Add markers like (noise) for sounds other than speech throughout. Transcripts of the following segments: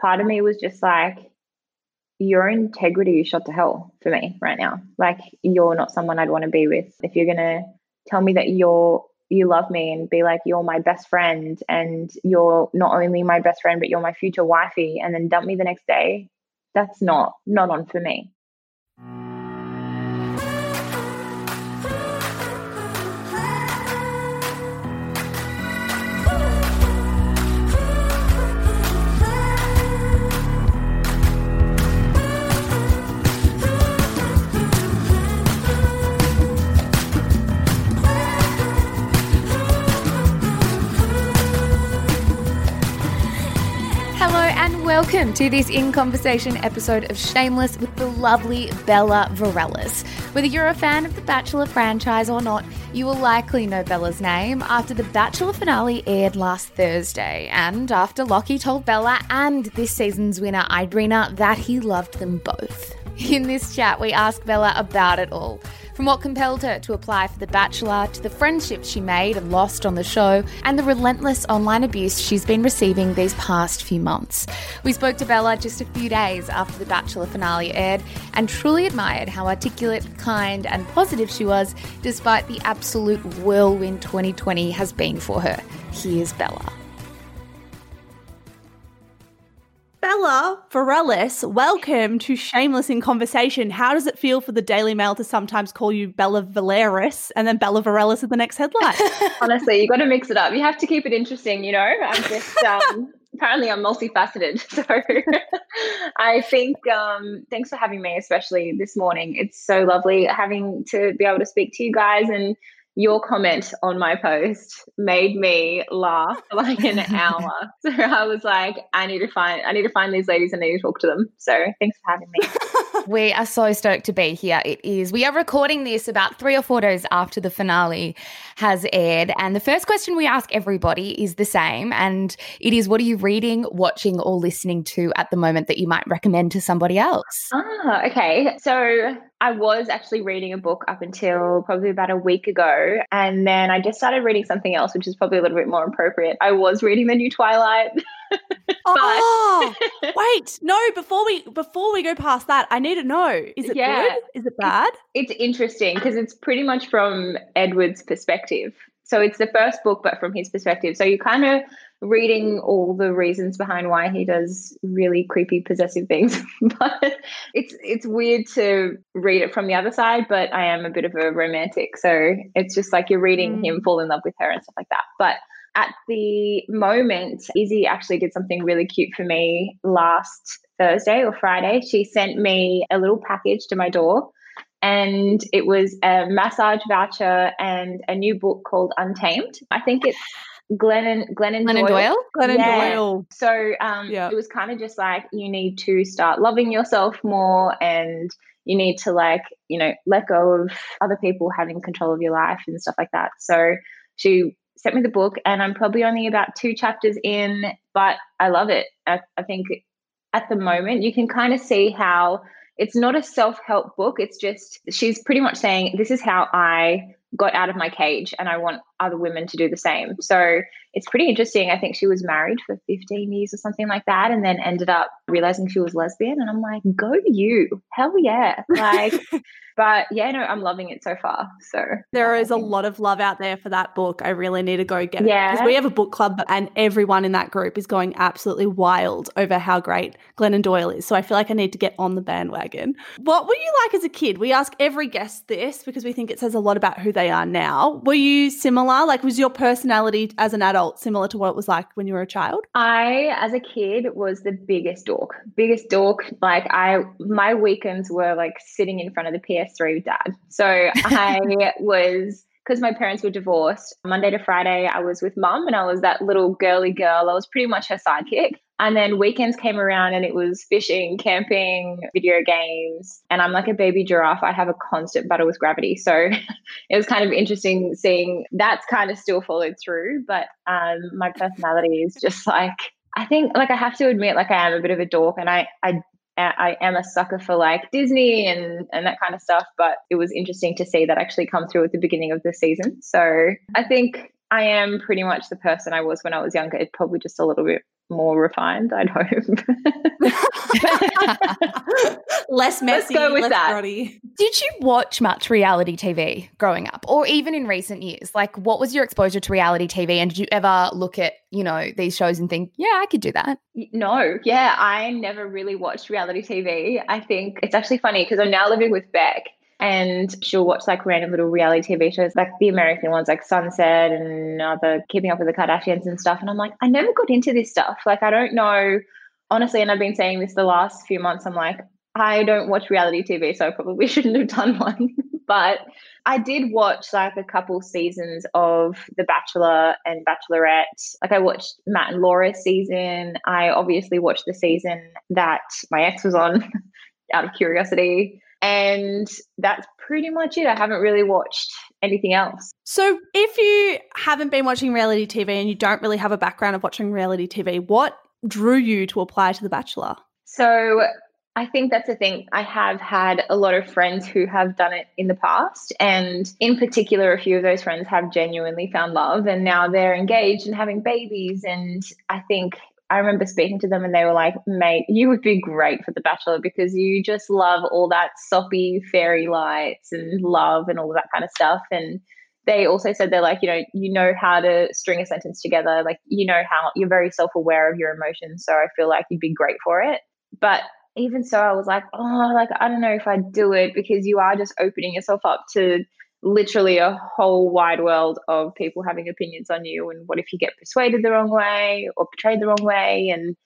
part of me was just like, your integrity is shot to hell for me right now. Like you're not someone I'd want to be with. If you're gonna tell me that you're you love me and be like you're my best friend and you're not only my best friend but you're my future wifey and then dump me the next day that's not not on for me Welcome to this In Conversation episode of Shameless with the lovely Bella Varelis. Whether you're a fan of the Bachelor franchise or not, you will likely know Bella's name after the Bachelor finale aired last Thursday, and after Locky told Bella and this season's winner, Irena, that he loved them both. In this chat, we ask Bella about it all from what compelled her to apply for The Bachelor to the friendships she made and lost on the show, and the relentless online abuse she's been receiving these past few months. We spoke to Bella just a few days after The Bachelor finale aired and truly admired how articulate, kind, and positive she was, despite the absolute whirlwind 2020 has been for her. Here's Bella. Bella Varelis, welcome to Shameless in Conversation. How does it feel for the Daily Mail to sometimes call you Bella Valeris and then Bella Varelis at the next headline? (laughs) Honestly, you've got to mix it up. You have to keep it interesting, you know? I'm just, um, (laughs) apparently, I'm multifaceted. (laughs) So I think, um, thanks for having me, especially this morning. It's so lovely having to be able to speak to you guys and your comment on my post made me laugh for like an (laughs) hour. So I was like, I need to find I need to find these ladies and I need to talk to them. So thanks for having me. (laughs) we are so stoked to be here. It is we are recording this about three or four days after the finale has aired. And the first question we ask everybody is the same. And it is what are you reading, watching, or listening to at the moment that you might recommend to somebody else? Ah, okay. So I was actually reading a book up until probably about a week ago. And then I just started reading something else, which is probably a little bit more appropriate. I was reading the new Twilight. (laughs) oh, (laughs) wait, no, before we before we go past that, I need to know. Is it yeah, good? Is it bad? It's, it's interesting because it's pretty much from Edward's perspective. So it's the first book, but from his perspective. So you kind of reading all the reasons behind why he does really creepy possessive things (laughs) but it's it's weird to read it from the other side but i am a bit of a romantic so it's just like you're reading mm. him fall in love with her and stuff like that but at the moment izzy actually did something really cute for me last thursday or friday she sent me a little package to my door and it was a massage voucher and a new book called Untamed. I think it's Glennon Glennon, Glennon Doyle. Doyle? Glennon yeah. Doyle. So um, yeah. it was kind of just like you need to start loving yourself more and you need to like, you know, let go of other people having control of your life and stuff like that. So she sent me the book and I'm probably only about two chapters in, but I love it. I, I think at the moment you can kind of see how it's not a self-help book. It's just she's pretty much saying this is how I got out of my cage and I want other women to do the same. So it's pretty interesting. I think she was married for 15 years or something like that and then ended up realizing she was lesbian. And I'm like, go you. Hell yeah. Like, (laughs) but yeah, no, I'm loving it so far. So there is a lot of love out there for that book. I really need to go get it. Yeah. Because we have a book club and everyone in that group is going absolutely wild over how great Glennon Doyle is. So I feel like I need to get on the bandwagon. What were you like as a kid? We ask every guest this because we think it says a lot about who they are now. Were you similar? Like, was your personality as an adult similar to what it was like when you were a child? I, as a kid, was the biggest dork. Biggest dork. Like, I, my weekends were like sitting in front of the PS PS3 with dad. So (laughs) I was because my parents were divorced. Monday to Friday, I was with mum and I was that little girly girl. I was pretty much her sidekick. And then weekends came around and it was fishing, camping, video games. And I'm like a baby giraffe. I have a constant battle with gravity. So (laughs) it was kind of interesting seeing that's kind of still followed through. But um, my personality is just like, I think, like, I have to admit, like, I am a bit of a dork and I, I I am a sucker for like Disney and, and that kind of stuff. But it was interesting to see that actually come through at the beginning of the season. So I think I am pretty much the person I was when I was younger. It's probably just a little bit more refined, I'd hope. (laughs) less messy, Let's go with that. Did you watch much reality TV growing up or even in recent years? Like what was your exposure to reality TV and did you ever look at, you know, these shows and think, yeah, I could do that? No, yeah, I never really watched reality TV. I think it's actually funny because I'm now living with Beck and she'll watch like random little reality TV shows, like the American ones, like Sunset and other Keeping Up with the Kardashians and stuff. And I'm like, I never got into this stuff. Like, I don't know, honestly. And I've been saying this the last few months. I'm like, I don't watch reality TV, so I probably (laughs) shouldn't have done one. (laughs) but I did watch like a couple seasons of The Bachelor and Bachelorette. Like I watched Matt and Laura's season. I obviously watched the season that my ex was on (laughs) out of curiosity. And that's pretty much it. I haven't really watched anything else. So, if you haven't been watching reality TV and you don't really have a background of watching reality TV, what drew you to apply to The Bachelor? So, I think that's the thing. I have had a lot of friends who have done it in the past. And in particular, a few of those friends have genuinely found love and now they're engaged and having babies. And I think I remember speaking to them and they were like, mate, you would be great for The Bachelor because you just love all that soppy fairy lights and love and all of that kind of stuff. And they also said they're like, you know, you know how to string a sentence together. Like, you know how you're very self aware of your emotions. So I feel like you'd be great for it. But even so, I was like, oh, like, I don't know if I'd do it because you are just opening yourself up to literally a whole wide world of people having opinions on you and what if you get persuaded the wrong way or portrayed the wrong way. And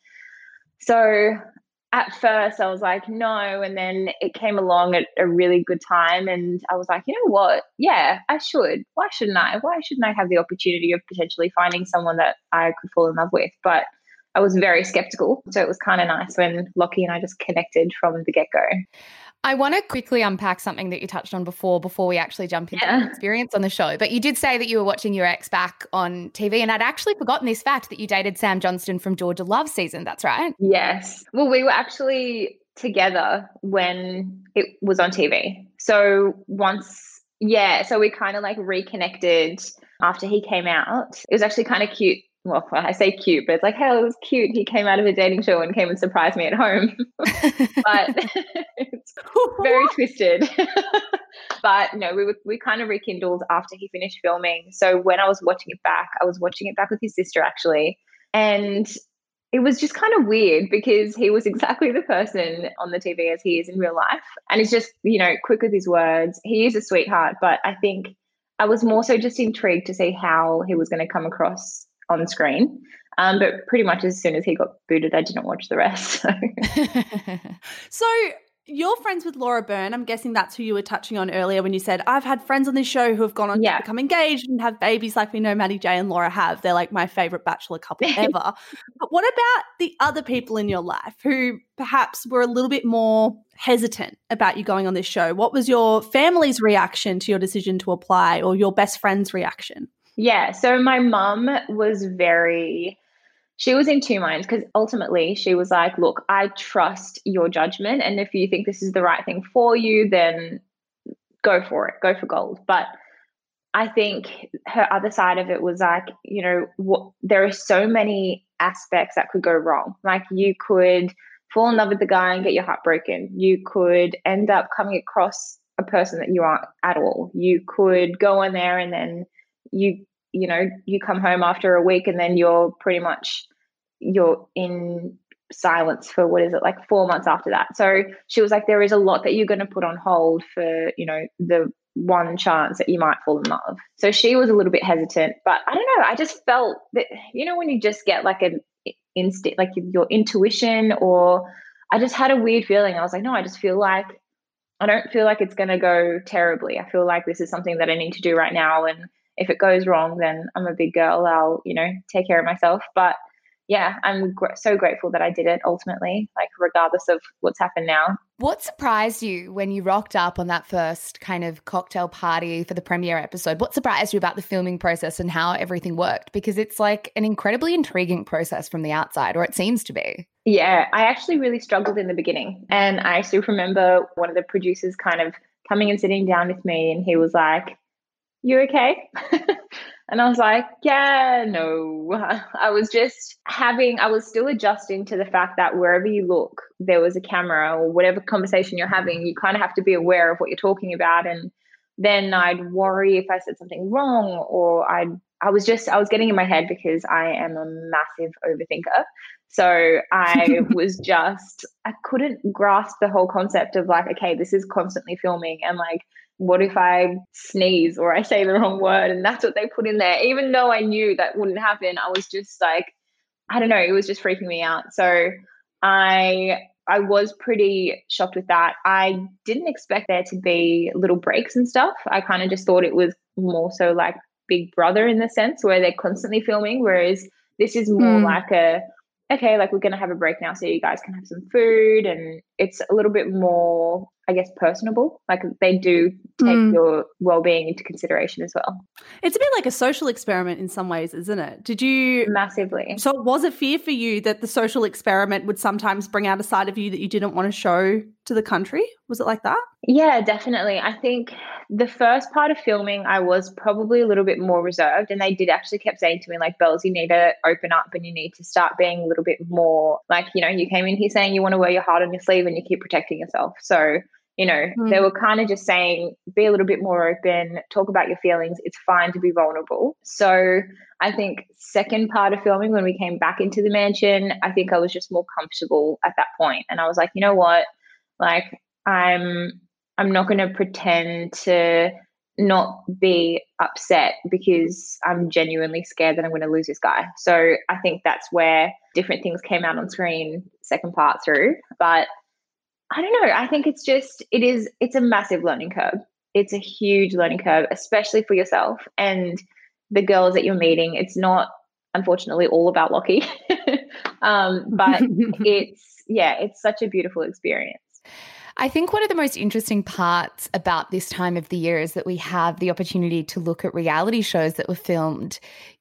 so at first I was like no. And then it came along at a really good time and I was like you know what? Yeah I should. Why shouldn't I? Why shouldn't I have the opportunity of potentially finding someone that I could fall in love with? But I was very skeptical. So it was kind of nice when Locky and I just connected from the get-go I want to quickly unpack something that you touched on before, before we actually jump into yeah. experience on the show. But you did say that you were watching your ex back on TV, and I'd actually forgotten this fact that you dated Sam Johnston from Georgia Love season. That's right. Yes. Well, we were actually together when it was on TV. So once, yeah, so we kind of like reconnected after he came out. It was actually kind of cute well, (laughs) I say cute, but it's like, hell, it was cute. He came out of a dating show and came and surprised me at home. (laughs) but (laughs) it's very twisted. but no, we were, we kind of rekindled after he finished filming. So when I was watching it back, I was watching it back with his sister actually. And it was just kind of weird because he was exactly the person on the TV as he is in real life. And he's just, you know, quick with his words. He is a sweetheart, but I think I was more so just intrigued to see how he was going to come across on screen. Um, but pretty much as soon as he got booted, I didn't watch the rest. (laughs) So. (laughs) so you're friends with Laura Byrne. I'm guessing that's who you were touching on earlier when you said, I've had friends on this show who have gone on yeah. to become engaged and have babies like we know Matty J and Laura have. They're like my favorite bachelor couple (laughs) ever. but what about the other people in your life who perhaps were a little bit more hesitant about you going on this show? What was your family's reaction to your decision to apply or your best friend's reaction? Yeah. So my mum was very, she was in two minds because ultimately she was like, look, I trust your judgment. And if you think this is the right thing for you, then go for it, go for gold. But I think her other side of it was like, you know, what, there are so many aspects that could go wrong. Like you could fall in love with the guy and get your heart broken. You could end up coming across a person that you aren't at all. You could go in there and then you you know you come home after a week and then you're pretty much you're in silence for what is it like four months after that. So she was like there is a lot that you're going to put on hold for you know the one chance that you might fall in love. So she was a little bit hesitant but i don't know i just felt that you know when you just get like an instinct like your intuition or i just had a weird feeling. I was like no i just feel like i don't feel like it's going to go terribly. I feel like this is something that i need to do right now and if it goes wrong, then I'm a big girl. I'll, you know, take care of myself. But yeah, I'm gr- so grateful that I did it ultimately, like regardless of what's happened now. What surprised you when you rocked up on that first kind of cocktail party for the premiere episode? What surprised you about the filming process and how everything worked? Because it's like an incredibly intriguing process from the outside, or it seems to be. Yeah, I actually really struggled in the beginning. And I still remember one of the producers kind of coming and sitting down with me, and he was like, you okay? (laughs) And I was like, yeah, no. (laughs) I was just having, I was still adjusting to the fact that wherever you look, there was a camera or whatever conversation you're having, you kind of have to be aware of what you're talking about. And then I'd worry if I said something wrong or I'd, I was just, I was getting in my head because I am a massive overthinker. So I (laughs) was just, I couldn't grasp the whole concept of like, okay, this is constantly filming and like, what if I sneeze or I say the wrong word? And that's what they put in there. Even though I knew that wouldn't happen, I was just like, I don't know, it was just freaking me out. So I I was pretty shocked with that. I didn't expect there to be little breaks and stuff. I kind of just thought it was more so like Big Brother in the sense where they're constantly filming, whereas this is more mm. like a okay, like we're going to have a break now so you guys can have some food. And it's a little bit more, I guess, personable. Like they do take mm. your well being into consideration as well. It's a bit like a social experiment in some ways, isn't it? Did you massively? So, was it fear for you that the social experiment would sometimes bring out a side of you that you didn't want to show to the country? Was it like that? Yeah, definitely. I think the first part of filming, I was probably a little bit more reserved, and they did actually kept saying to me like, "Bells, you need to open up, and you need to start being a little bit more like, you know, you came in here saying you want to wear your heart on your sleeve, and you keep protecting yourself." So you know, mm. they were kind of just saying, be a little bit more open, talk about your feelings. It's fine to be vulnerable. So I think second part of filming, when we came back into the mansion, I think I was just more comfortable at that point, and I was like, you know what, like I'm I'm not going to pretend to not be upset because I'm genuinely scared that I'm going to lose this guy. So I think that's where different things came out on screen second part through. But I don't know. I think it's just it is it's a massive learning curve. It's a huge learning curve, especially for yourself and the girls that you're meeting. It's not unfortunately all about Locky. (laughs) um, but (laughs) it's yeah, it's such a beautiful experience. I think one of the most interesting parts about this time of the year is that we have the opportunity to look at reality shows that were filmed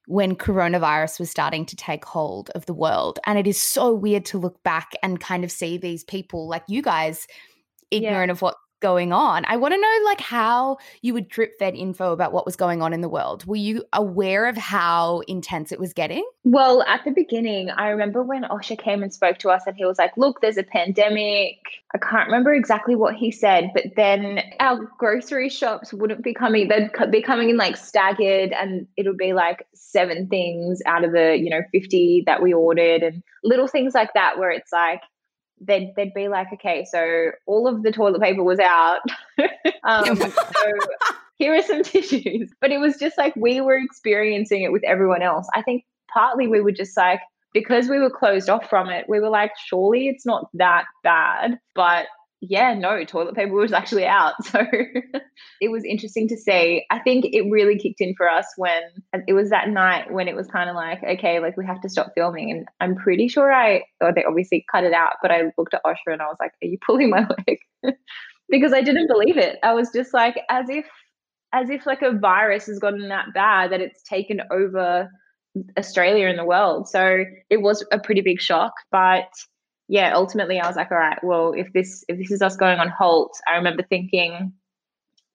when coronavirus was starting to take hold of the world. And it is so weird to look back and kind of see these people like you guys ignorant yeah. of what going on. I want to know like how you would drip fed info about what was going on in the world. Were you aware of how intense it was getting? Well, at the beginning, I remember when Osher came and spoke to us and he was like, "Look, there's a pandemic." I can't remember exactly what he said, but then our grocery shops wouldn't be coming, they'd be coming in like staggered and it'll be like seven things out of the, you know, 50 that we ordered and little things like that where it's like they'd they'd be like, okay, so all of the toilet paper was out. (laughs) um, so here are some (laughs) tissues. But it was just like we were experiencing it with everyone else. I think partly we were just like because we were closed off from it, we were like, surely it's not that bad. But yeah, no, toilet paper was actually out. (laughs) So it was interesting to see. I think it really kicked in for us when it was that night when it was kind of like, okay, like we have to stop filming. And I'm pretty sure I, or they obviously cut it out, but I looked at Osher and I was like, are you (laughs) pulling my leg? (laughs) because I didn't believe it. I was just like, as if, as if like a virus has gotten that bad that it's taken over Australia and the world. So it was a pretty big shock, but yeah, ultimately I was like, all right, well, if this if this is us going on halt, I remember thinking,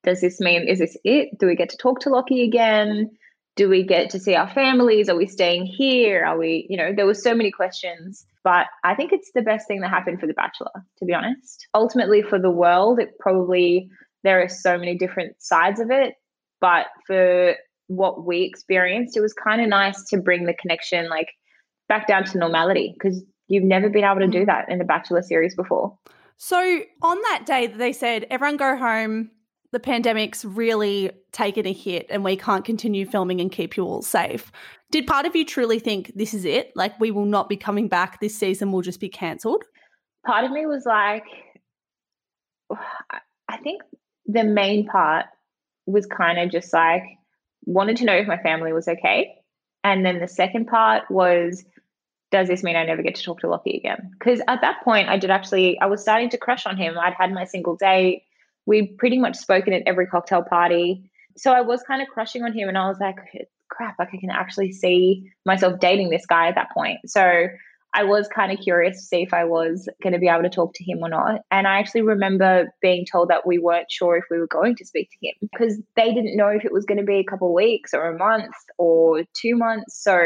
does this mean is this it? Do we get to talk to Locky again? Do we get to see our families? Are we staying here? Are we, you know, there were so many questions. But I think it's the best thing that happened for The Bachelor, to be honest. Ultimately, for the world, it probably there are so many different sides of it. But for what we experienced, it was kind of nice to bring the connection like back down to normality because You've never been able to do mm. that in the Bachelor series before. So on that day they said, everyone go home, the pandemic's really taken a hit and we can't continue filming and keep you all safe. Did part of you truly think this is it? Like we will not be coming back, this season will just be cancelled? Part of me was like, (sighs) I think the main part was kind of just like, wanted to know if my family was okay. And then the second part was does this mean I never get to talk to Locky again? Because at that point, I did actually, I was starting to crush on him. I'd had my single date. We'd pretty much spoken at every cocktail party. So I was kind of crushing on him. And I was like, crap, like I can actually see myself dating this guy at that point. So I was kind of curious to see if I was going to be able to talk to him or not. And I actually remember being told that we weren't sure if we were going to speak to him because they didn't know if it was going to be a couple weeks or a month or two months. So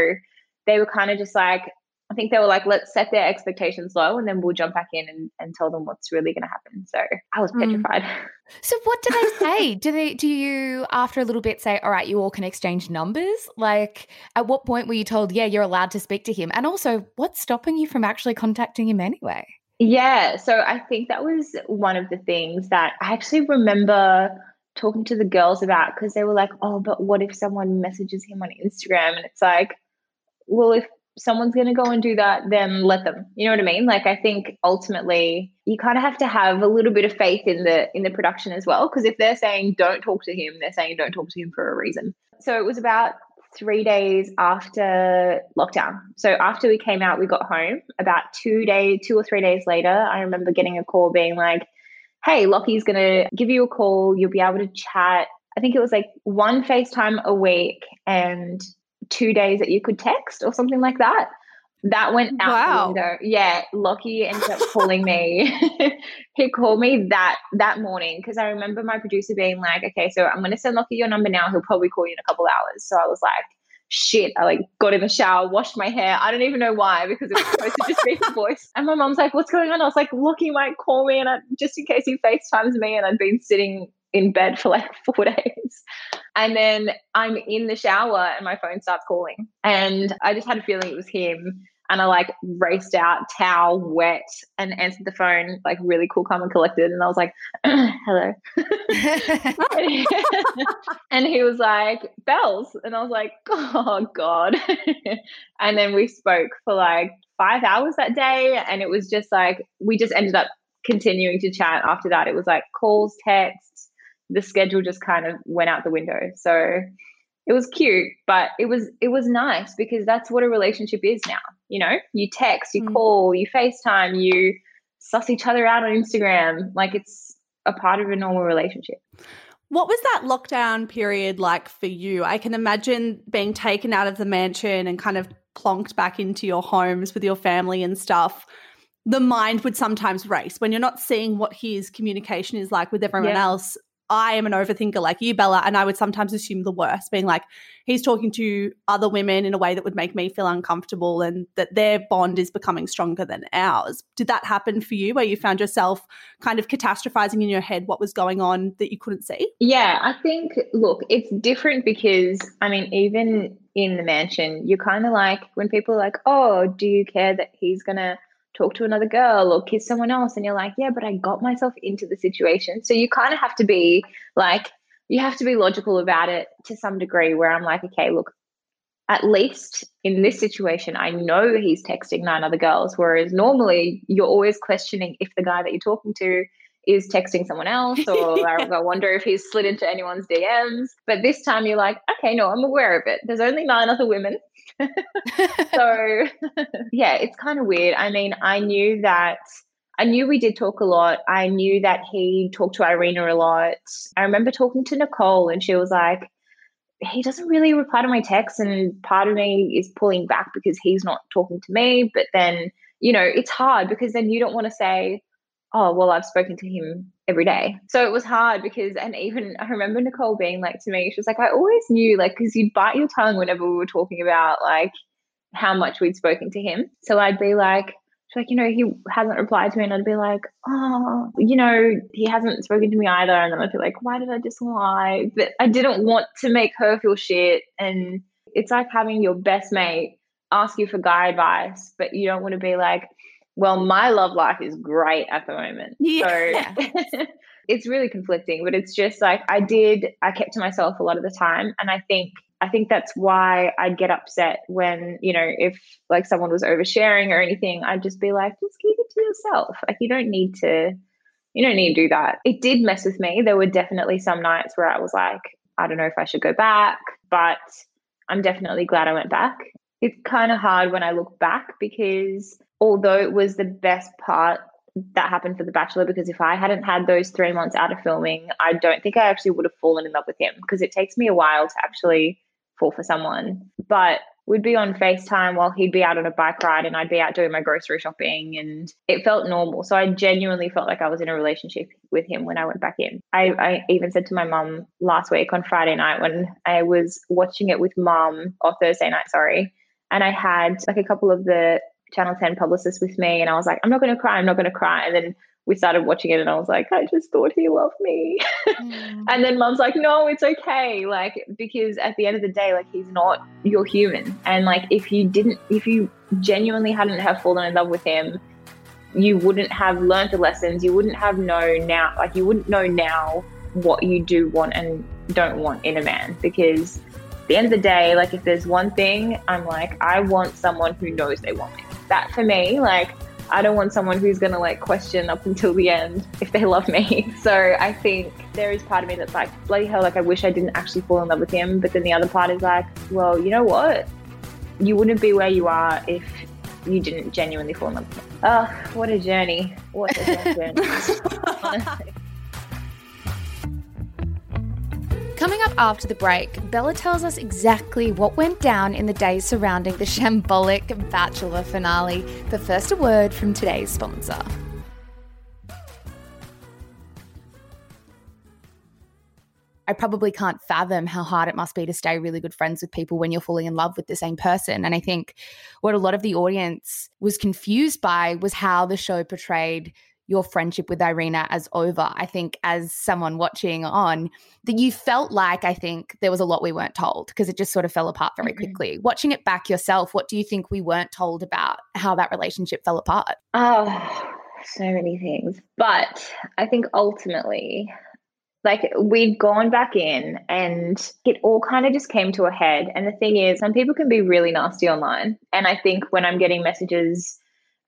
they were kind of just like, I think they were like, let's set their expectations low and then we'll jump back in and, and tell them what's really going to happen. So I was hmm. petrified. Mm. So what do they (laughs) say? do they do you after a little bit say, all right, you all can exchange numbers? Like at what point were you told, yeah, you're allowed to speak to him? And also, what's stopping you from actually contacting him anyway? Yeah, so I think that was one of the things that I actually remember talking to the girls about because they were like, oh, but what if someone messages him on Instagram? And it's like, well, if someone's going to go and do that, then let them. You know what I mean? Like I think ultimately you kind of have to have a little bit of faith in the in the production as well because if they're saying don't talk to him, they're saying don't talk to him for a reason. So it was about 3 days after lockdown. So after we came out, we got home. About 2 days, 2 or 3 days later, I remember getting a call being like, "Hey, Locky's going to give you a call. You'll be able to chat I think it was like one FaceTime a week and two days that you could text or something like that. That went out wow. the window. Yeah, Locky ended up calling me. (laughs) he called me that that morning because I remember my producer being like, "Okay, so I'm going to send Locky your number now. He'll probably call you in a couple hours." So I was like, "Shit!" I like got in the shower, washed my hair. I don't even know why because it was supposed to just be the (laughs) voice. And my mom's like, "What's going on?" I was like, "Locky might call me," and I, just in case he FaceTimes me, and I'd been sitting in bed for like (laughs) four days. And then I'm in the shower and my phone starts calling. And I just had a feeling it was him. And I like raced out, towel wet, and answered the phone, like really cool, calm, and collected. And I was like, (clears throat) hello. (laughs) and he was like, bells. And I was like, (laughs) oh, God. and then we spoke for like five hours that day. And it was just like, we just ended up continuing to chat after that. It was like calls, texts, the schedule just kind of went out the window. So it was cute, but it was it was nice because that's what a relationship is now. You know, you text, you mm. call, you FaceTime, you suss each other out on Instagram. Like it's a part of a normal relationship. What was that lockdown period like for you? I can imagine being taken out of the mansion and kind of plonked back into your homes with your family and stuff. The mind would sometimes race when you're not seeing what his communication is like with everyone yeah. else. I am an overthinker like you, Bella, and I would sometimes assume the worst, being like, he's talking to other women in a way that would make me feel uncomfortable and that their bond is becoming stronger than ours. Did that happen for you where you found yourself kind of catastrophizing in your head what was going on that you couldn't see? Yeah, I think, look, it's different because, I mean, even in the mansion, you're kind of like, when people are like, oh, do you care that he's going to talk to another girl or kiss someone else and you're like yeah but i got myself into the situation so you kind of have to be like you have to be logical about it to some degree where i'm like okay look at least in this situation i know he's texting nine other girls whereas normally you're always questioning if the guy that you're talking to is texting someone else (laughs) or I wonder if he's slid into anyone's DMs. But this time you're like, okay, no, I'm aware of it. There's only nine other women. (laughs) so (laughs) yeah, it's kind of weird. I mean, I knew that I knew we did talk a lot. I knew that he talked to Irena a lot. I remember talking to Nicole and she was like, he doesn't really reply to my texts and part of me is pulling back because he's not talking to me. But then, you know, it's hard because then you don't want to say, oh, well, I've spoken to him every day. So it was hard because, and even I remember Nicole being like to me, she was like, I always knew, like, because you'd bite your tongue whenever we were talking about like how much we'd spoken to him. So I'd be like, she's like, you know, he hasn't replied to me. And I'd be like, oh, you know, he hasn't spoken to me either. And then I'd be like, why did I just lie? But I didn't want to make her feel shit. And it's like having your best mate ask you for guy advice, but you don't want to be like, well, my love life is great at the moment. (laughs) Yeah. So (laughs) it's really conflicting, but it's just like I did, I kept to myself a lot of the time. And I think, I think that's why I'd get upset when, you know, if like someone was oversharing or anything, I'd just be like, just keep it to yourself. Like you don't need to, you don't need to do that. It did mess with me. There were definitely some nights where I was like, I don't know if I should go back, but I'm definitely glad I went back. It's kind of hard when I look back because although it was the best part that happened for The Bachelor, because if I hadn't had those three months out of filming, I don't think I actually would have fallen in love with him because it takes me a while to actually fall for someone. But we'd be on FaceTime while he'd be out on a bike ride and I'd be out doing my grocery shopping and it felt normal. So I genuinely felt like I was in a relationship with him when I went back in. I, I even said to my mum last week on Friday night when I was watching it with mum or Thursday night, sorry, and I had like a couple of the Channel 10 publicists with me and I was like, I'm not going to cry, I'm not going to cry. And then we started watching it and I was like, I just thought he loved me. (laughs) Mm. and then mom's like, no, it's okay. Like, because at the end of the day, like, he's not your human. And like, if you didn't, if you genuinely hadn't have fallen in love with him, you wouldn't have learned the lessons. You wouldn't have known now, like, you wouldn't know now what you do want and don't want in a man. Because the end of the day, like, if there's one thing, I'm like, I want someone who knows they want me. That for me, like, I don't want someone who's going to like question up until the end if they love me. (laughs) So I think there is part of me that's like, bloody hell, like I wish I didn't actually fall in love with him. But then the other part is like, well, you know what? You wouldn't be where you are if you didn't genuinely fall in love with him. Oh, what a journey. What a journey. (laughs) Coming up after the break, Bella tells us exactly what went down in the days surrounding the shambolic Bachelor finale. But first, a word from today's sponsor. I probably can't fathom how hard it must be to stay really good friends with people when you're falling in love with the same person. And I think what a lot of the audience was confused by was how the show portrayed your friendship with Irena as over. I think as someone watching on, that you felt like I think there was a lot we weren't told because it just sort of fell apart very mm-hmm. quickly. Watching it back yourself, what do you think we weren't told about how that relationship fell apart? Oh, so many things. But I think ultimately like we'd gone back in and it all kind of just came to a head. And the thing is, some people can be really nasty online. And I think when I'm getting messages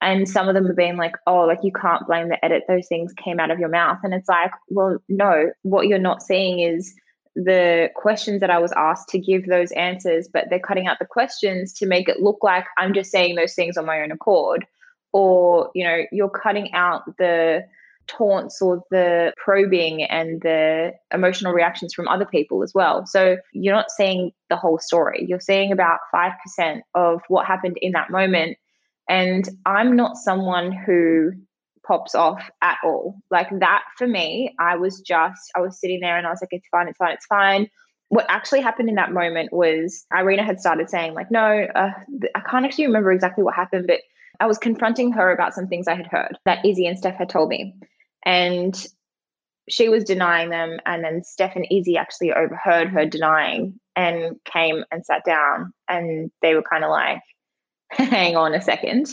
and some of them have been like oh like you can't blame the edit those things came out of your mouth and it's like well no what you're not seeing is the questions that I was asked to give those answers, but they're cutting out the questions to make it look like I'm just saying those things on my own accord. Or, you know, you're cutting out the taunts or the probing and the emotional reactions from other people as well. So you're not seeing the whole story. You're seeing about 5% of what happened in that moment and I'm not someone who pops off at all. Like that for me, I was just, I was sitting there and I was like, it's fine, it's fine, it's fine. What actually happened in that moment was Irena had started saying, like, no, uh, I can't actually remember exactly what happened, but I was confronting her about some things I had heard that Izzy and Steph had told me. And she was denying them. And then Steph and Izzy actually overheard her denying and came and sat down. And they were kind of like, (laughs) hang on a second,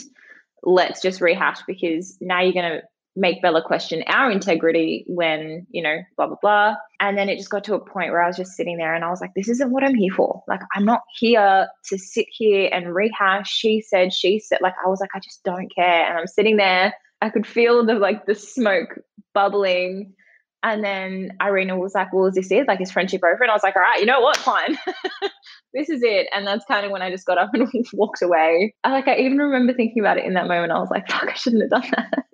let's just rehash because now you're going to make Bella question our integrity when, you know, blah, blah, blah. And then it just got to a point where I was just sitting there and I was like, this isn't what I'm here for. Like, I'm not here to sit here and rehash. She said, she said, like, I was like, I just don't care. And I'm sitting there. I could feel the like the smoke bubbling. And then Irena was like, Well, is this it? Like, is friendship over? And I was like, All right, you know what? Fine. (laughs) this is it. And that's kind of when I just got up and (laughs) walked away. I, like I even remember thinking about it in that moment. I was like, fuck, I shouldn't have done (laughs) that.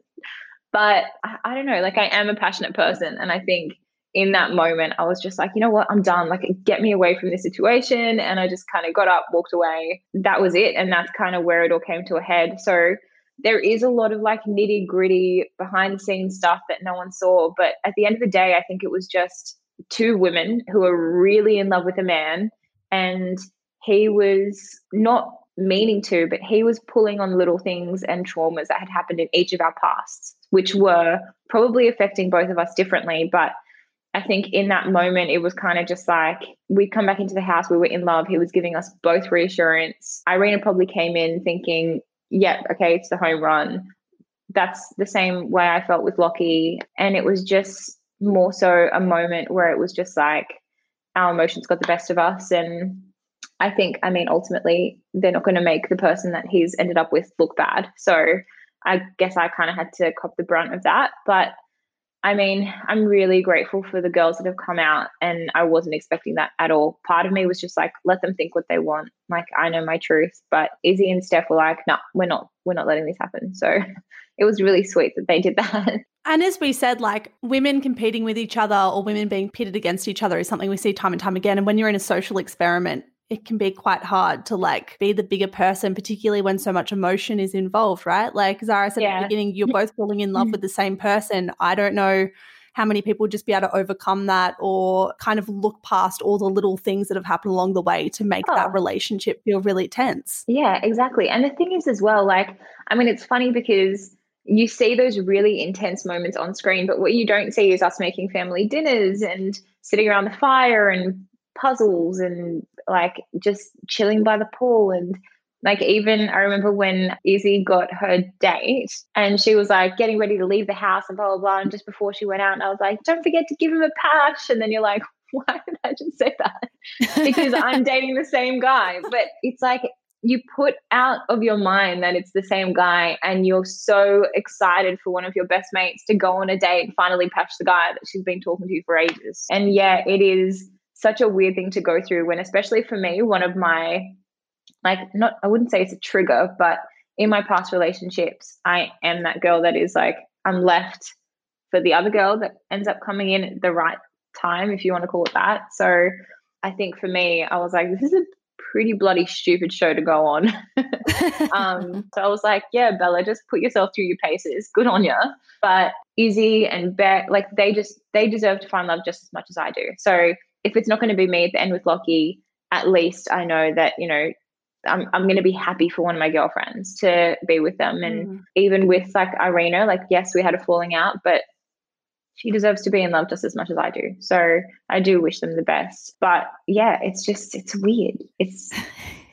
But I, I don't know, like I am a passionate person. And I think in that moment, I was just like, you know what, I'm done. Like, get me away from this situation. And I just kind of got up, walked away. That was it. And that's kind of where it all came to a head. So there is a lot of like nitty gritty behind the scenes stuff that no one saw. But at the end of the day, I think it was just two women who were really in love with a man and he was not meaning to, but he was pulling on little things and traumas that had happened in each of our pasts, which were probably affecting both of us differently. But I think in that moment, it was kind of just like we'd come back into the house, we were in love. He was giving us both reassurance. Irena probably came in thinking, yep, yeah, okay, it's the home run. That's the same way I felt with Locky. And it was just more so a moment where it was just like, our emotions got the best of us and I think, I mean, ultimately, they're not going to make the person that he's ended up with look bad. So I guess I kind of had to cop the brunt of that. But I mean, I'm really grateful for the girls that have come out, and I wasn't expecting that at all. Part of me was just like, let them think what they want. Like, I know my truth. But Izzy and Steph were like, no, we're not, we're not letting this happen. So (laughs) it was really sweet that they did that. (laughs) And as we said, like women competing with each other or women being pitted against each other is something we see time and time again. And when you're in a social experiment, it can be quite hard to like be the bigger person, particularly when so much emotion is involved, right? Like Zara said yeah. at the beginning, you're (laughs) both falling in love mm. with the same person. I don't know how many people just be able to overcome that or kind of look past all the little things that have happened along the way to make oh. that relationship feel really tense. Yeah, exactly. And the thing is, as well, like, I mean, it's funny because you see those really intense moments on screen, but what you don't see is us making family dinners and sitting around the fire and puzzles and like just chilling by the pool and like even I remember when Izzy got her date and she was like getting ready to leave the house and blah blah blah. And just before she went out, and I was like, "Don't forget to give him a patch. And then you're like, (laughs) "Why did I just say that?" because I'm (laughs) dating the same guy. But it's like you put out of your mind that it's the same guy, and you're so excited for one of your best mates to go on a date and finally patch the guy that she's been talking to for ages. And yeah, it is such a weird thing to go through when, especially for me, one of my like not I wouldn't say it's a trigger, but in my past relationships, I am that girl that is like I'm left for the other girl that ends up coming in at the right time, if you want to call it that. So I think for me, I was like, this is a pretty bloody stupid show to go on. (laughs) um, (laughs) so I was like, yeah, Bella, just put yourself through your paces. Good on you. But Izzy and Beck, like they just they deserve to find love just as much as I do. So if it's not going to be me at the end with Locky, at least I know that you know I'm I'm going to be happy for one of my girlfriends to be with them. And mm. even with like Irena, like yes, we had a falling out, but she deserves to be in love just as much as I do. So I do wish them the best. But yeah, it's just it's weird. It's (laughs)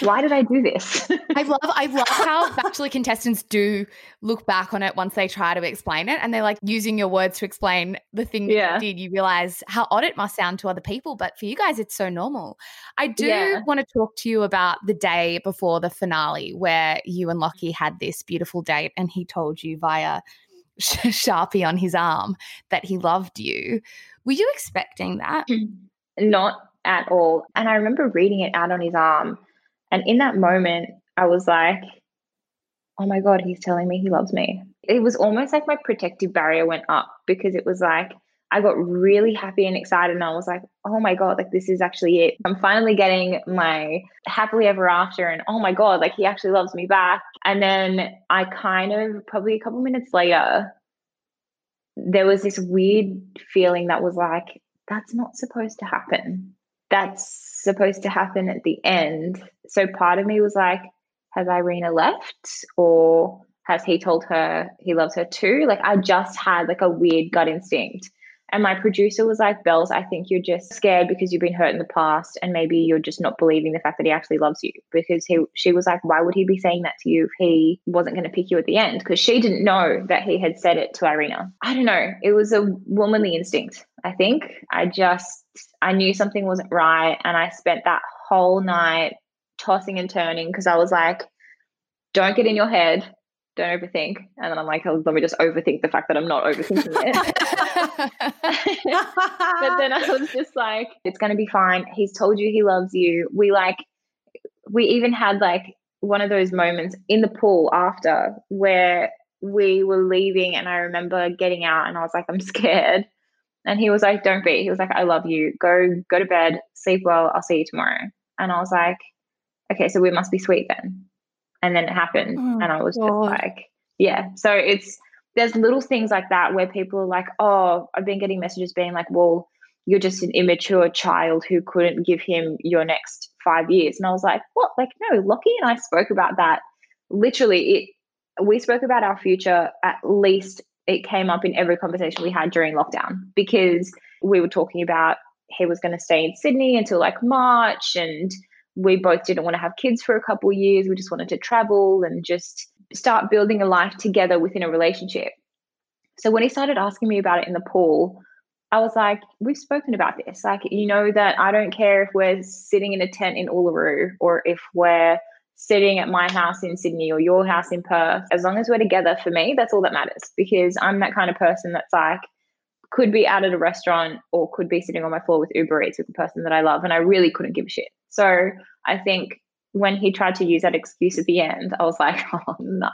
Why did I do this? I love I love how (laughs) bachelor contestants do look back on it once they try to explain it and they're like using your words to explain the thing yeah. you did. You realize how odd it must sound to other people, but for you guys it's so normal. I do yeah. want to talk to you about the day before the finale where you and Locky had this beautiful date and he told you via (laughs) Sharpie on his arm that he loved you. Were you expecting that? Not at all. And I remember reading it out on his arm. And in that moment, I was like, oh my God, he's telling me he loves me. It was almost like my protective barrier went up because it was like, I got really happy and excited, and I was like, oh my God, like this is actually it. I'm finally getting my happily ever after, and oh my God, like he actually loves me back. And then I kind of, probably a couple minutes later, there was this weird feeling that was like, that's not supposed to happen that's supposed to happen at the end. So part of me was like, has Irena left or has he told her he loves her too? Like I just had like a weird gut instinct. And my producer was like, Bells, I think you're just scared because you've been hurt in the past and maybe you're just not believing the fact that he actually loves you. Because he she was like, Why would he be saying that to you if he wasn't going to pick you at the end? Because she didn't know that he had said it to Irena. I don't know. It was a womanly instinct, I think. I just I knew something wasn't right. And I spent that whole night tossing and turning because I was like, don't get in your head don't overthink. And then I'm like, oh, let me just overthink the fact that I'm not overthinking it. (laughs) but then I was just like, it's going to be fine. He's told you he loves you. We like, we even had like one of those moments in the pool after where we were leaving and I remember getting out and I was like, I'm scared. And he was like, don't be. He was like, I love you. Go, go to bed, sleep well. I'll see you tomorrow. And I was like, okay, so we must be sweet then and then it happened oh, and i was God. just like yeah so it's there's little things like that where people are like oh i've been getting messages being like well you're just an immature child who couldn't give him your next five years and i was like what like no lockie and i spoke about that literally it we spoke about our future at least it came up in every conversation we had during lockdown because we were talking about he was going to stay in sydney until like march and we both didn't want to have kids for a couple years. We just wanted to travel and just start building a life together within a relationship. So when he started asking me about it in the pool, I was like, we've spoken about this. Like, you know, that I don't care if we're sitting in a tent in Uluru or if we're sitting at my house in Sydney or your house in Perth. As long as we're together, for me, that's all that matters because I'm that kind of person that's like, could be out at a restaurant or could be sitting on my floor with Uber Eats with the person that I love. And I really couldn't give a shit. So I think when he tried to use that excuse at the end, I was like, (laughs) oh no.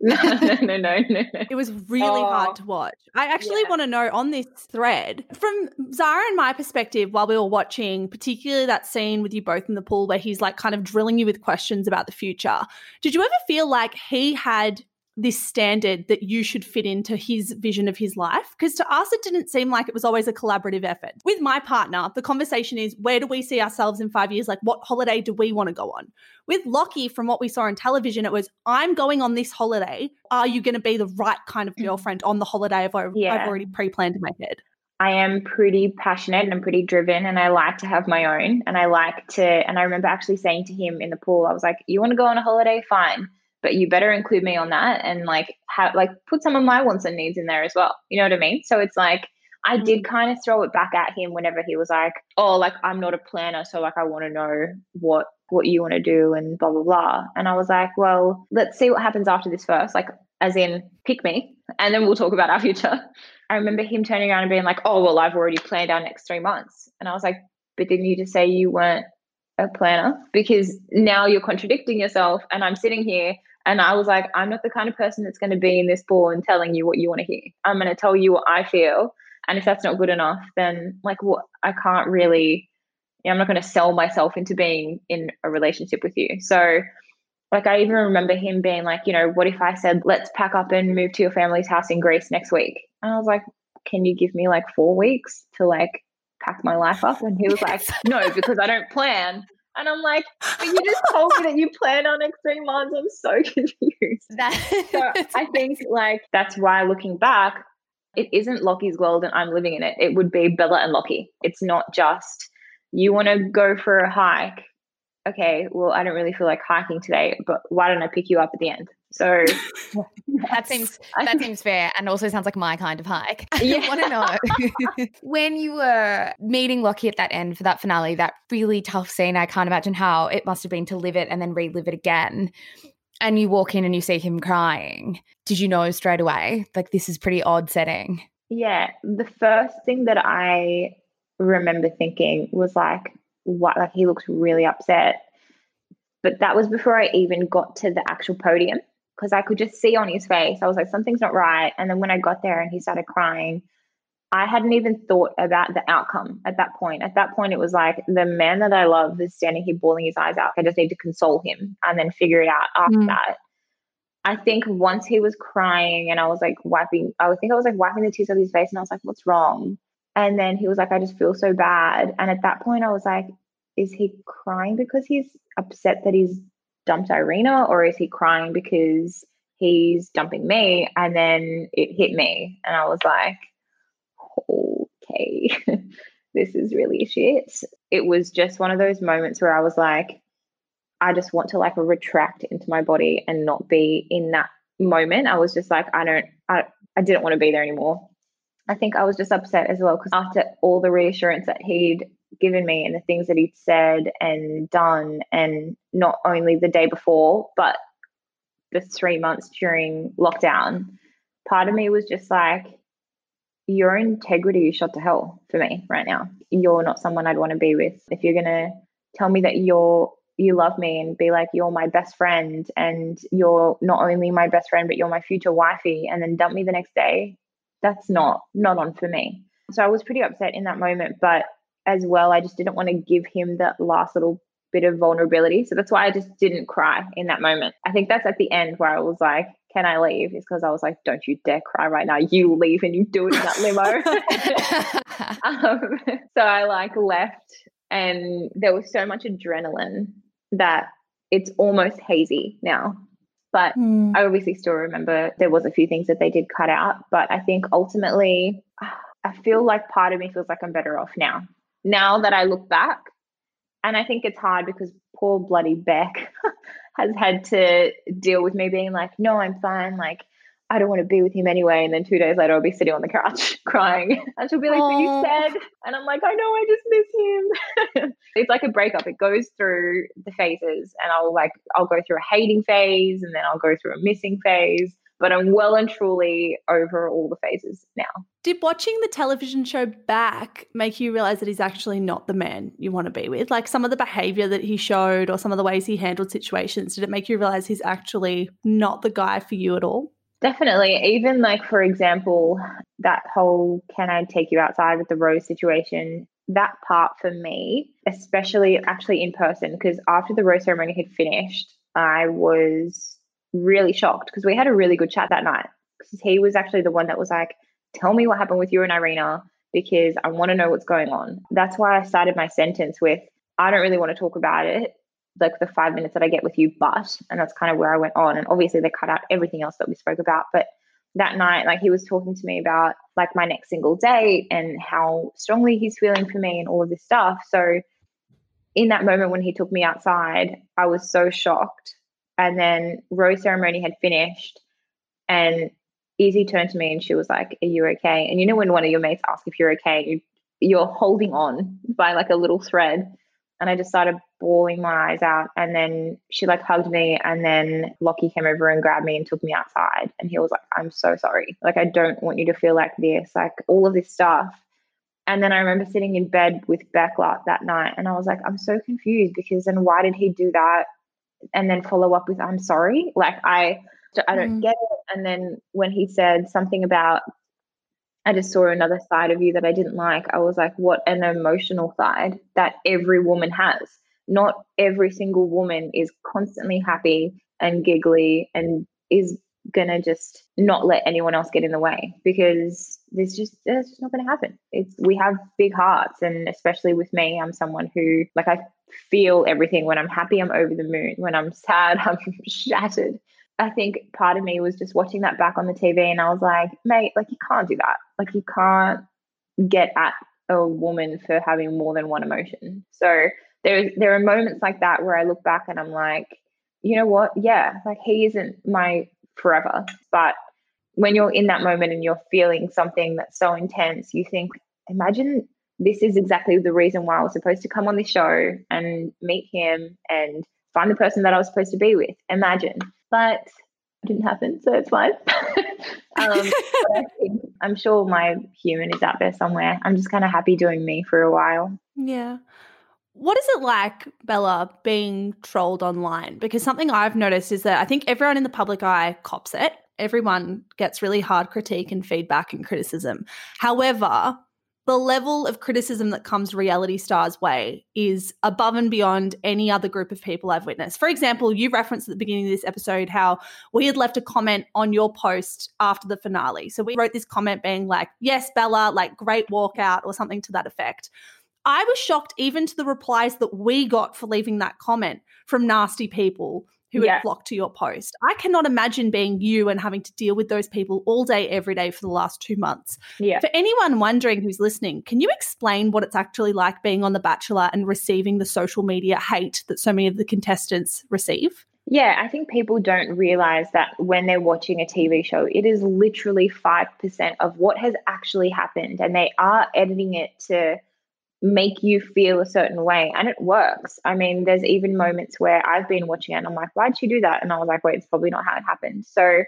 No, (laughs) no, no, no, no. It was really oh, hard to watch. I actually yeah. want to know on this thread, from Zara and my perspective, while we were watching, particularly that scene with you both in the pool where he's like kind of drilling you with questions about the future. Did you ever feel like he had this standard that you should fit into his vision of his life? Because to us, it didn't seem like it was always a collaborative effort. With my partner, the conversation is where do we see ourselves in five years? Like, what holiday do we want to go on? With Locky, from what we saw on television, it was I'm going on this holiday. Are you going to be the right kind of mm. girlfriend on the holiday I've, yeah. I've already pre planned in my head? I am pretty passionate and I'm pretty driven and I like to have my own and I like to and I remember actually saying to him in the pool I was like you want to go on a holiday fine but you better include me on that and like have like put some of my wants and needs in there as well. You know what I mean? So it's like I mm-hmm. did kind of throw it back at him whenever he was like, "Oh, like I'm not a planner, so like I want to know what what you want to do and blah blah blah." And I was like, "Well, let's see what happens after this first. Like, as in, pick me, and then we'll talk about our future." I remember him turning around and being like, "Oh, well, I've already planned our next three months," and I was like, "But didn't you just say you weren't a planner because now you're contradicting yourself and I'm sitting here and I was like, I'm not the kind of person that's going to be in this ball and telling you what you want to hear. I'm going to tell you what I feel. And if that's not good enough, then like what I can't really, you know, I'm not going to sell myself into being in a relationship with you. So like I even remember him being like, you know, what if I said, let's pack up and move to your family's house in Greece next week? And I was like, can you give me like four weeks to like pack my life up? And he was like, no, because I don't plan. And I'm like, but you just told me that you plan on extreme months. I'm so (laughs) confused. That- so (laughs) I think like that's why looking back, it isn't Locky's world and I'm living in it. It would be Bella and Locky. It's not just you want to go for a hike. Okay, well, I don't really feel like hiking today, but why don't I pick you up at the end? So that seems that seems fair, and also sounds like my kind of hike. (laughs) Yeah. I want to know (laughs) when you were meeting Locky at that end for that finale, that really tough scene. I can't imagine how it must have been to live it and then relive it again. And you walk in and you see him crying. Did you know straight away like this is pretty odd setting? Yeah, the first thing that I remember thinking was like, what? Like he looks really upset. But that was before I even got to the actual podium because I could just see on his face. I was like, something's not right. And then when I got there and he started crying, I hadn't even thought about the outcome at that point. At that point, it was like the man that I love is standing here bawling his eyes out. I just need to console him and then figure it out after mm. that. I think once he was crying and I was like wiping, I think I was like wiping the tears off his face and I was like, what's wrong? And then he was like, I just feel so bad. And at that point, I was like, is he crying because he's upset that he's dumped Irena, or is he crying because he's dumping me? And then it hit me, and I was like, okay, (laughs) this is really shit. It was just one of those moments where I was like, I just want to like retract into my body and not be in that moment. I was just like, I don't, I, I didn't want to be there anymore. I think I was just upset as well because after all the reassurance that he'd given me and the things that he'd said and done, and not only the day before, but the three months during lockdown, part of me was just like, your integrity is shot to hell for me right now. You're not someone I'd want to be with. If you're gonna tell me that you're you love me and be like you're my best friend and you're not only my best friend but you're my future wifey and then dump me the next day, that's not not on for me. So I was pretty upset in that moment, but as well. I just didn't want to give him that last little bit of vulnerability. So that's why I just didn't cry in that moment. I think that's at the end where I was like, can I leave? Is because I was like, don't you dare cry right now. You leave and you do it in that limo. (laughs) (laughs) um, so I like left and there was so much adrenaline that it's almost hazy now. But mm. I obviously still remember there was a few things that they did cut out. But I think ultimately, (sighs) I feel like part of me feels like I'm better off now now that I look back. And I think it's hard because poor bloody Beck (laughs) has had to deal with me being like, no, I'm fine. Like, I don't want to be with him anyway. And then two days later, I'll be sitting on the couch (laughs) crying. And she'll be like, but you said. And I'm like, I know, I just miss him. (laughs) it's like a breakup. It goes through the phases. And I'll like, I'll go through a hating phase and then I'll go through a missing phase. But I'm well and truly over all the phases now. Did watching the television show back make you realize that he's actually not the man you want to be with? Like some of the behavior that he showed or some of the ways he handled situations, did it make you realize he's actually not the guy for you at all? Definitely. Even like, for example, that whole can I take you outside with the rose situation, that part for me, especially actually in person, because after the rose ceremony had finished, I was really shocked because we had a really good chat that night. Because he was actually the one that was like, Tell me what happened with you and Irena because I want to know what's going on. That's why I started my sentence with, I don't really want to talk about it, like the five minutes that I get with you, but, and that's kind of where I went on. And obviously, they cut out everything else that we spoke about. But that night, like he was talking to me about like my next single date and how strongly he's feeling for me and all of this stuff. So, in that moment when he took me outside, I was so shocked. And then rose ceremony had finished, and Izzy turned to me and she was like, "Are you okay?" And you know when one of your mates asks if you're okay, you you're holding on by like a little thread, and I just started bawling my eyes out. And then she like hugged me, and then Locky came over and grabbed me and took me outside. And he was like, "I'm so sorry. Like I don't want you to feel like this. Like all of this stuff." And then I remember sitting in bed with Beckler that night, and I was like, "I'm so confused because then why did he do that?" And then follow up with, "I'm sorry." Like I I don't mm. get it. And then when he said something about, I just saw another side of you that I didn't like, I was like, what an emotional side that every woman has. Not every single woman is constantly happy and giggly and is gonna just not let anyone else get in the way because there's just it's just not gonna happen. It's we have big hearts and especially with me, I'm someone who like I feel everything. When I'm happy, I'm over the moon. When I'm sad, (laughs) I'm shattered. I think part of me was just watching that back on the TV and I was like, mate, like you can't do that. Like you can't get at a woman for having more than one emotion. So there there are moments like that where I look back and I'm like, you know what? Yeah, like he isn't my forever. But when you're in that moment and you're feeling something that's so intense, you think, imagine this is exactly the reason why I was supposed to come on this show and meet him and find the person that I was supposed to be with. Imagine but it didn't happen, so it's fine. (laughs) um, I'm sure my human is out there somewhere. I'm just kind of happy doing me for a while. Yeah. What is it like, Bella, being trolled online? Because something I've noticed is that I think everyone in the public eye cops it. Everyone gets really hard critique and feedback and criticism. However, the level of criticism that comes reality stars way is above and beyond any other group of people I've witnessed. For example, you referenced at the beginning of this episode how we had left a comment on your post after the finale. So we wrote this comment being like, "Yes, Bella, like great walkout" or something to that effect. I was shocked even to the replies that we got for leaving that comment from nasty people who yeah. would flock to your post. I cannot imagine being you and having to deal with those people all day, every day for the last two months. Yeah. For anyone wondering who's listening, can you explain what it's actually like being on The Bachelor and receiving the social media hate that so many of the contestants receive? Yeah, I think people don't realize that when they're watching a TV show, it is literally 5% of what has actually happened. And they are editing it to make you feel a certain way and it works. I mean, there's even moments where I've been watching it and I'm like, why'd she do that? And I was like, wait, it's probably not how it happened. So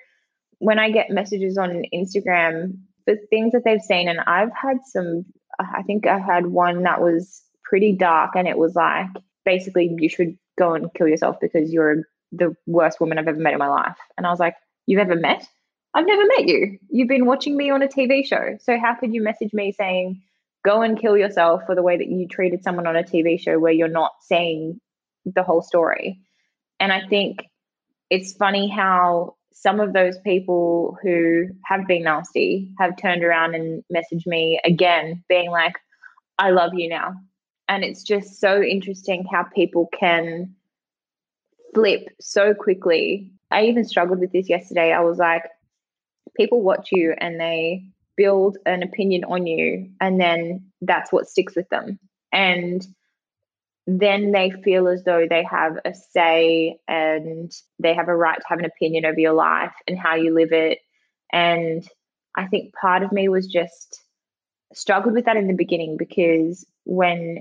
when I get messages on Instagram for things that they've seen, and I've had some, I think I had one that was pretty dark and it was like, basically, you should go and kill yourself because you're the worst woman I've ever met in my life. And I was like, you've ever met? I've never met you. You've been watching me on a TV show. So how could you message me saying, go and kill yourself for the way that you treated someone on a TV show where you're not saying the whole story. And I think it's funny how some of those people who have been nasty have turned around and messaged me again, being like, I love you now. And it's just so interesting how people can flip so quickly. I even struggled with this yesterday. I was like, people watch you and they build an opinion on you and then that's what sticks with them and then they feel as though they have a say and they have a right to have an opinion over your life and how you live it and i think part of me was just struggled with that in the beginning because when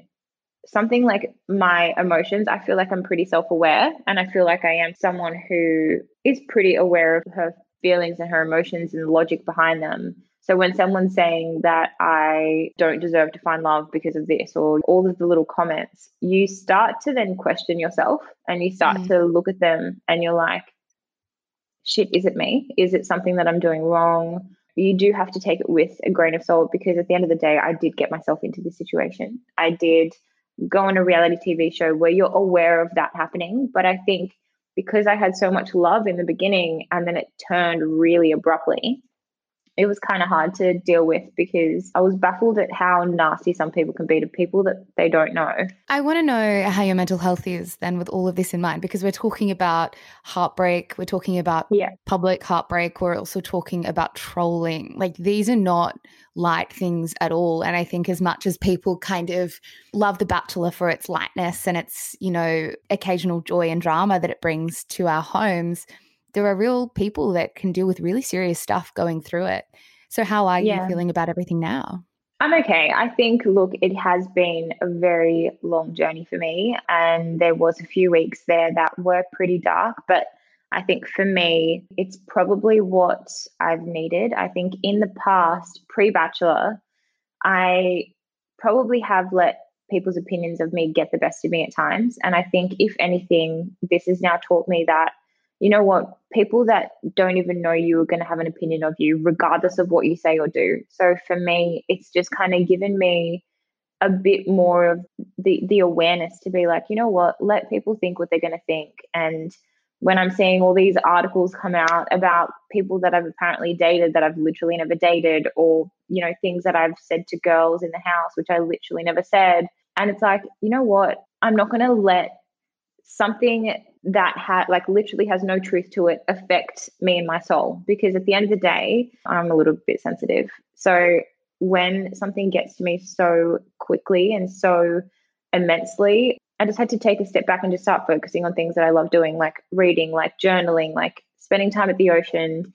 something like my emotions i feel like i'm pretty self-aware and i feel like i am someone who is pretty aware of her feelings and her emotions and the logic behind them. So when someone's saying that I don't deserve to find love because of this or all of the little comments, you start to then question yourself and you start mm. to look at them and you're like, shit, is it me? Is it something that I'm doing wrong? You do have to take it with a grain of salt because at the end of the day, I did get myself into this situation. I did go on a reality TV show where you're aware of that happening. But I think because I had so much love in the beginning and then it turned really abruptly, it was kind of hard to deal with because I was baffled at how nasty some people can be to people that they don't know. I want to know how your mental health is then with all of this in mind because we're talking about heartbreak, we're talking about yeah. public heartbreak, we're also talking about trolling. Like these are not light things at all. And I think as much as people kind of love The Bachelor for its lightness and its, you know, occasional joy and drama that it brings to our homes, there are real people that can deal with really serious stuff going through it. So, how are yeah. you feeling about everything now? I'm okay. I think, look, it has been a very long journey for me. And there was a few weeks there that were pretty dark. But I think for me, it's probably what I've needed. I think in the past, pre bachelor, I probably have let people's opinions of me get the best of me at times. And I think, if anything, this has now taught me that you know what? People that don't even know you are going to have an opinion of you, regardless of what you say or do. So for me, it's just kind of given me a bit more of the the awareness to be like, you know what? Let people think what they're going to think. And when I'm seeing all these articles come out about people that I've apparently dated that I've literally never dated, or you know things that I've said to girls in the house which I literally never said, and it's like, you know what? I'm not going to let something that had like literally has no truth to it affect me and my soul. Because at the end of the day i'm a little bit sensitive. So when something gets to me so quickly and so immensely i just had to take a step back and just start focusing on things that i love doing like reading like journaling like spending time at the ocean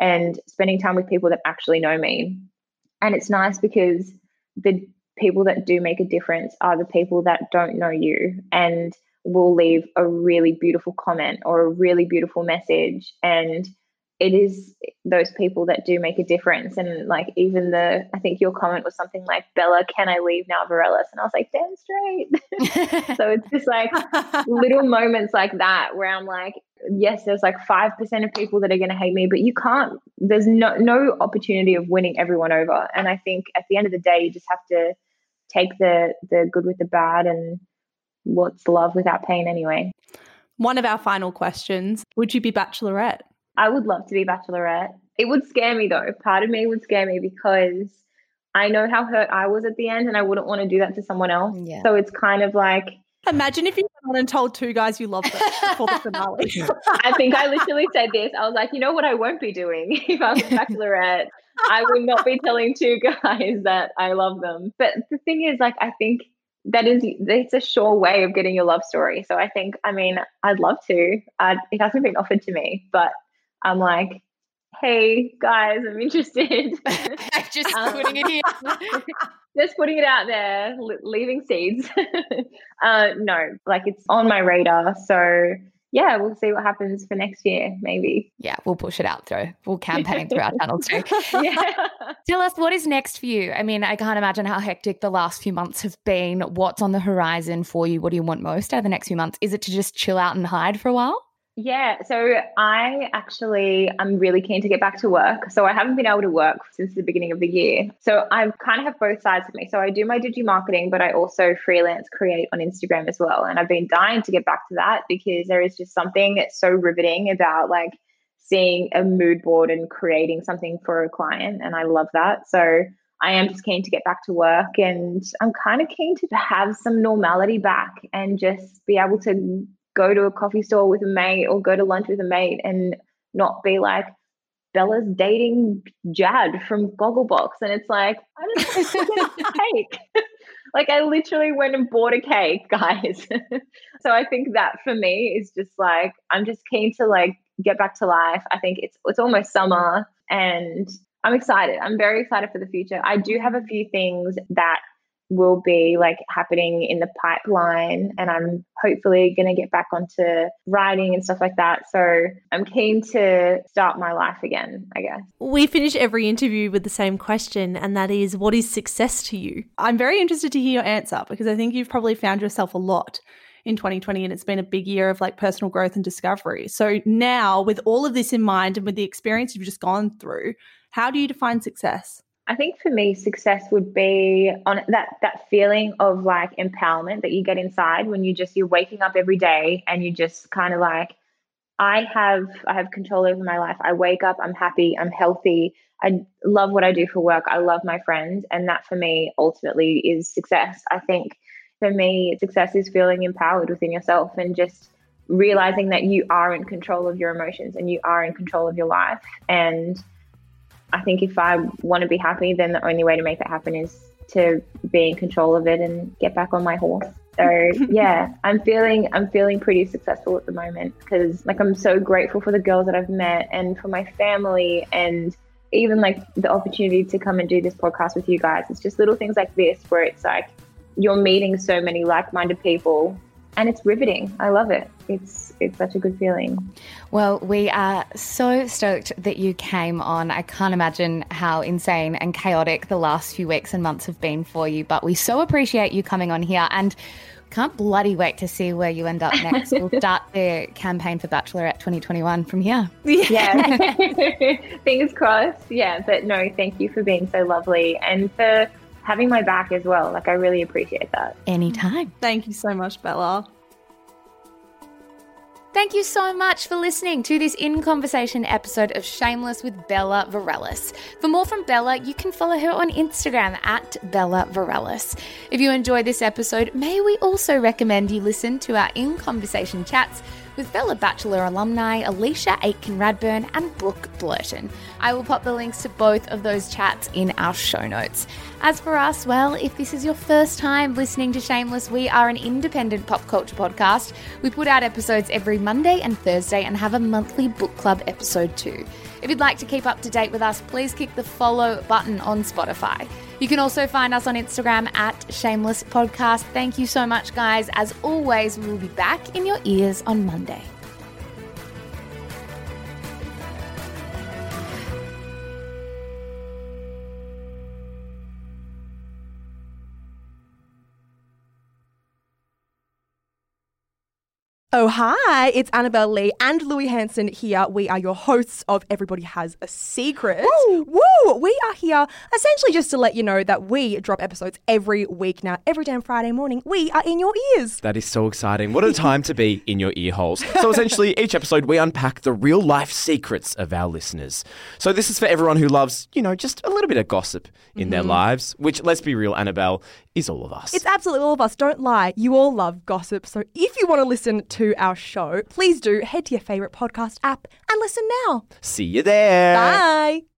and spending time with people that actually know me. And it's nice because the people that do make a difference are the people that don't know you. And will leave a really beautiful comment or a really beautiful message. And it is those people that do make a difference. And like even the i think your comment was something like bella can i leave now varellas? And i was like damn straight. (laughs) (laughs) So it's just like little moments like that where i'm like yes there's like 5% of people that are going to hate me but you can't there's no no opportunity of winning everyone over. And i think at the end of the day you just have to take the the good with the bad and what's love without pain anyway? One of our final questions Would you be bachelorette? I would love to be bachelorette. It would scare me though. Part of me would scare me because I know how hurt I was at the end and I wouldn't want to do that to someone else. Yeah. So it's kind of like Imagine if you went on and told two guys you loved them for the finale. (laughs) (laughs) I think I literally said this. I was like, you know what I won't be doing (laughs) if I was a bachelorette? I would not be telling two guys that I love them. But the thing is, like, I think that is it's a sure way of getting your love story. So I think, I mean, I'd love to. I'd, it hasn't been offered to me, but I'm like, hey guys, I'm (laughs) interested. (laughs) just um, putting it here. (laughs) just putting it out there, leaving seeds. uh, no, like it's on my radar. So yeah, we'll see what happens for next year, maybe. Yeah, we'll push it out through. We'll campaign through our channels too. (laughs) yeah. (laughs) Tell us what is next for you. I mean, I can't imagine how hectic the last few months have been. What's on the horizon for you? What do you want most out of the next few months? Is it to just chill out and hide for a while? Yeah, so I actually I'm really keen to get back to work. So I haven't been able to work since the beginning of the year. So I kind of have both sides of me. So I do my digi marketing, but I also freelance create on Instagram as well. And I've been dying to get back to that because there is just something that's so riveting about like seeing a mood board and creating something for a client. And I love that. So I am just keen to get back to work and I'm kind of keen to have some normality back and just be able to go to a coffee store with a mate or go to lunch with a mate and not be like, Bella's dating Jad from Gogglebox. And it's like, I just want to (laughs) cake. (laughs) like I literally went and bought a cake, (laughs) guys. so I think that for me is just like I'm just keen to like get back to life. I think it's it's almost summer and I'm excited. I'm very excited for the future. I do have a few things that will be like happening in the pipeline and I'm hopefully going to get back onto writing and stuff like that. So I'm keen to start my life again, I guess. We finish every interview with the same question, and that is what is success to you? I'm very interested to hear your answer because I think you've probably found yourself a lot in 2020 and it's been a big year of like personal growth and discovery. So now with all of this in mind and with the experience you've just gone through, how do you define success? I think for me, success would be on that that feeling of like empowerment that you get inside when you just you're waking up every day and you just kind of like, I have I have control over my life. I wake up, I'm happy, I'm healthy. I love what I do for work. I love my friends, and that for me ultimately is success. I think for me, success is feeling empowered within yourself and just realizing that you are in control of your emotions and you are in control of your life and I think if I want to be happy, then the only way to make that happen is to be in control of it and get back on my horse. So (laughs) yeah, I'm feeling I'm feeling pretty successful at the moment because like I'm so grateful for the girls that I've met and for my family and even like the opportunity to come and do this podcast with you guys. It's just little things like this where it's like you're meeting so many like-minded people and it's riveting. I love it. It's it's such a good feeling. Well, we are so stoked that you came on. I can't imagine how insane and chaotic the last few weeks and months have been for you, but we so appreciate you coming on here and can't bloody wait to see where you end up (laughs) next. we'll start the campaign for Bachelorette 2021 from here. Yeah. (laughs) Fingers crossed. Yeah, but no, thank you for being so lovely and for having my back as well. Like, I really appreciate that. Anytime. Thank you so much, Bella. Thank you so much for listening to this in conversation episode of Shameless with Bella Varelis. For more from Bella, you can follow her on Instagram at Bella Varelis. If you enjoyed this episode, may we also recommend you listen to our in conversation chats with fellow Bachelor alumni Alisha Aitken Radburn and Brooke Blurton. I will pop the links to both of those chats in our show notes. As for us, well, if this is your first time listening to Shameless, we are an independent pop culture podcast. We put out episodes every Monday and Thursday and have a monthly book club episode too. If you'd like to keep up to date with us, please click the follow button on Spotify. You can also find us on Instagram at Shameless Podcast. Thank you so much, guys. As always, we will be back in your ears on Monday. Oh, hi, it's Annabelle Lee and Louis Hanson here. We are your hosts of Everybody Has a Secret. Woo! Woo! We are here essentially just to let you know that we drop episodes every week now. Every damn Friday morning, we are in your ears. That is so exciting. What a time to be in your ear holes. So, essentially, each episode we unpack the real life secrets of our listeners. So, this is for everyone who loves, you know, just a little bit of gossip in mm-hmm. their lives, which, let's be real, Annabelle, is all of us. It's absolutely all of us. Don't lie. You all love gossip. So, if you want to listen to to our show, please do head to your favourite podcast app and listen now. See you there. Bye.